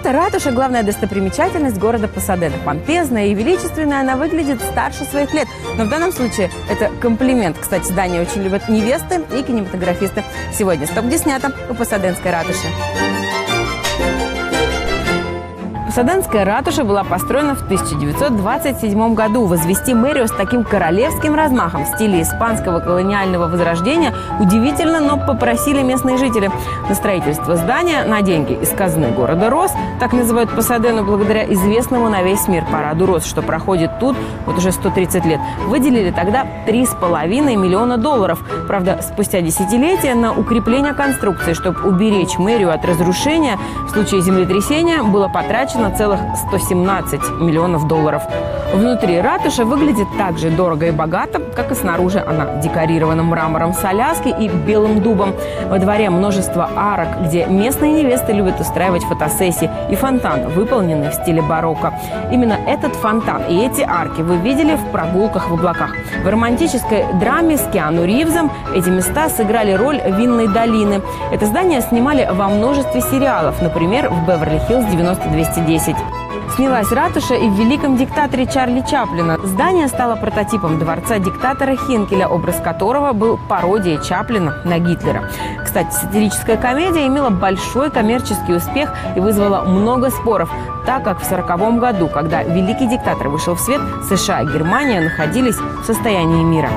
Эта ратуша – главная достопримечательность города Пасадена. Помпезная и величественная, она выглядит старше своих лет. Но в данном случае это комплимент. Кстати, здание очень любят невесты и кинематографисты. Сегодня «Стоп, где снято» у Пасаденской ратуши. Посаденская ратуша была построена в 1927 году. Возвести мэрию с таким королевским размахом в стиле испанского колониального возрождения удивительно, но попросили местные жители. На строительство здания на деньги из казны города Рос, так называют Пасадену благодаря известному на весь мир параду Рос, что проходит тут вот уже 130 лет, выделили тогда 3,5 миллиона долларов. Правда, спустя десятилетия на укрепление конструкции, чтобы уберечь мэрию от разрушения в случае землетрясения, было потрачено на целых 117 миллионов долларов. Внутри ратуша выглядит так же дорого и богато, как и снаружи. Она декорирована мрамором с Аляски и белым дубом. Во дворе множество арок, где местные невесты любят устраивать фотосессии, и фонтан, выполненный в стиле барокко. Именно этот фонтан и эти арки вы видели в прогулках в облаках. В романтической драме с Киану Ривзом эти места сыграли роль винной долины. Это здание снимали во множестве сериалов, например, в «Беверли-Хиллз 90210». 10. Снялась ратуша и в «Великом диктаторе» Чарли Чаплина. Здание стало прототипом дворца диктатора Хинкеля, образ которого был пародией Чаплина на Гитлера. Кстати, сатирическая комедия имела большой коммерческий успех и вызвала много споров, так как в 1940 году, когда «Великий диктатор» вышел в свет, США и Германия находились в состоянии мира.